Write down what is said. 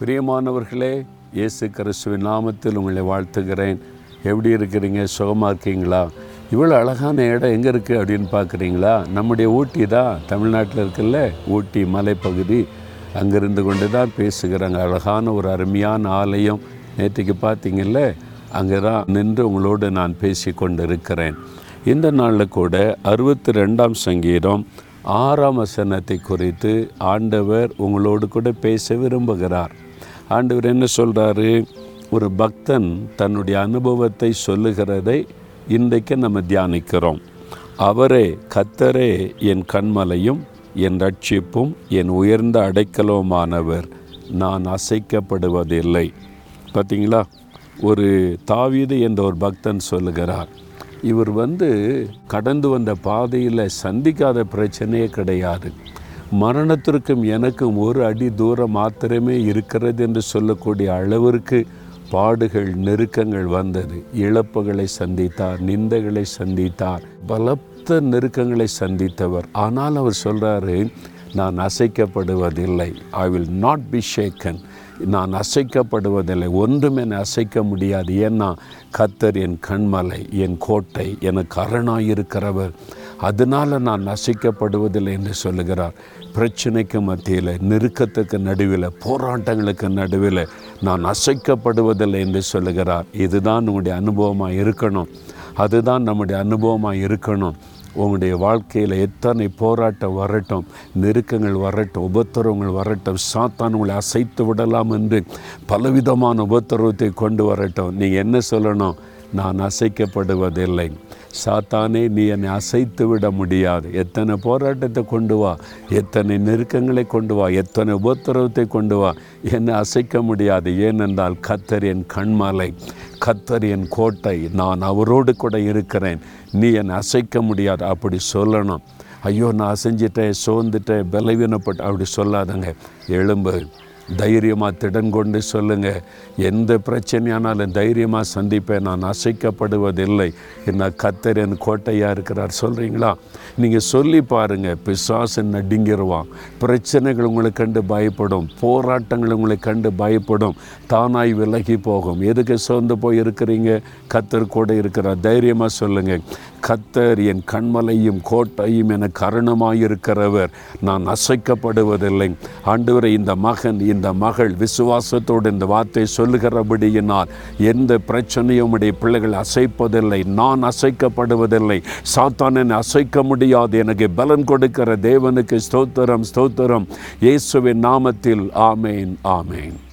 பிரியமானவர்களே இயேசு கிறிஸ்துவின் நாமத்தில் உங்களை வாழ்த்துகிறேன். எப்படி இருக்கிறீங்க? சுகமாக இருக்கீங்களா? இவ்வளோ அழகான இடம் எங்கே இருக்குது அப்படின்னு பார்க்குறீங்களா நம்முடைய ஊட்டி தான் தமிழ்நாட்டில் இருக்குல்ல? ஊட்டி மலைப்பகுதி. அங்கிருந்து கொண்டு தான் பேசுகிறாங்க. அழகான ஒரு அருமையான ஆலயம். நேற்றுக்கு பார்த்தீங்கல்ல அங்கே தான் நின்று உங்களோடு நான் பேசி கொண்டு இருக்கிறேன் இந்த நாளில் கூட அறுபத்தி ரெண்டாம் சங்கீதம் ஆறாம் வசனத்தை குறித்து ஆண்டவர் உங்களோடு கூட பேச விரும்புகிறார். ஆண்டவர் என்ன சொல்கிறாரு ஒரு பக்தன் தன்னுடைய அனுபவத்தை சொல்லுகிறதை இன்றைக்கு நம்ம தியானிக்கிறோம். அவரே கத்தரே என் கண்மலையும் என் ரட்சிப்பும் என் உயர்ந்த அடைக்கலவுமானவர் நான் அசைக்கப்படுவதில்லை. பார்த்தீங்களா ஒரு தாவீது என்ற ஒரு பக்தன் சொல்லுகிறார். இவர் வந்து கடந்து வந்த பாதையில் சந்திக்காத பிரச்சனையே கிடையாது. மரணத்திற்கும் எனக்கும் ஒரு அடி தூரம் மாத்திரமே இருக்கிறது என்று சொல்லக்கூடிய அளவிற்கு பாடுகள் நெருக்கங்கள் வந்தது. இழப்புகளை சந்தித்தார் நிந்தைகளை சந்தித்தார் பலத்த நெருக்கங்களை சந்தித்தவர். ஆனால் அவர் சொல்கிறாரு நான் அசைக்கப்படுவதில்லை. I will not be shaken நான் அசைக்கப்படுவதில்லை. ஒன்றும் என்னை அசைக்க முடியாது. ஏன்னா கத்தர் என் கண்மலை என் கோட்டை எனக்கு அரணாயிருக்கிறவர். அதனால் நான் அசைக்கப்படுவதில்லை என்று சொல்லுகிறார். பிரச்சனைக்கு மத்தியில் நெருக்கத்துக்கு நடுவில் போராட்டங்களுக்கு நடுவில் நான் அசைக்கப்படுவதில்லை என்று சொல்லுகிறார். இதுதான் உங்களுடைய அனுபவமாக இருக்கணும் அதுதான் நம்முடைய அனுபவமாக இருக்கணும் உங்களுடைய வாழ்க்கையில் எத்தனை போராட்டம் வரட்டும் நெருக்கங்கள் வரட்டும் உபத்திரவங்கள் வரட்டும் சாத்தான் உங்களை அசைத்து விடலாம் என்று பலவிதமான உபத்திரவத்தை கொண்டு வரட்டும். நீங்கள் என்ன சொல்லணும்? நான் அசைக்கப்படுவதில்லை. சாத்தானே நீ என்னை அசைத்து விட முடியாது. எத்தனை போராட்டத்தை கொண்டு வா எத்தனை நெருக்கங்களை கொண்டு வா எத்தனை உபத்திரவத்தை கொண்டு வா. என்னை அசைக்க முடியாது. ஏனென்றால் கத்தர் என் கண்மலை. கத்தர் என் கோட்டை நான் அவரோடு கூட இருக்கிறேன். நீ என்னை அசைக்க முடியாது அப்படி சொல்லணும். ஐயோ நான் அசைஞ்சிட்டேன் சோர்ந்துட்டேன் பலவீனப்பட்டு அப்படி சொல்லாதங்க. எழும்பு. தைரியமாக திடன் கொண்டு சொல்லுங்கள் எந்த பிரச்சனையானாலும் தைரியமாக சந்திப்பேன். நான் அசைக்கப்படுவதில்லை. என்ன கத்தர் என் கோட்டையாக இருக்கிறார் சொல்கிறீங்களா நீங்கள் சொல்லி பாருங்கள் பிசாசு நடுங்கிடுவான் பிரச்சனைகள் உங்களை கண்டு பயப்படும். போராட்டங்கள் உங்களை கண்டு பயப்படும். தானாய் விலகி போகும். எதுக்கு சோர்ந்து போய் இருக்கிறீங்க கத்தர் கூட இருக்கிறார். தைரியமாக சொல்லுங்கள் கத்தர் என் கண்மலையும் கோட்டையும் என கருணமாயிருக்கிறவர் நான் அசைக்கப்படுவதில்லை. ஆண்டவரை இந்த மகன் இந்த மகள் விசுவாசத்தோடு இந்த வார்த்தை சொல்லுகிறபடியினால் எந்த பிரச்சனையும் உடைய பிள்ளைகள் அசைப்பதில்லை. நான் அசைக்கப்படுவதில்லை. சாத்தானன் அசைக்க முடியாது. எனக்கு பலன் கொடுக்கிற தேவனுக்கு ஸ்தோத்திரம் ஸ்தோத்திரம். இயேசுவின் நாமத்தில் ஆமேன் ஆமேன்.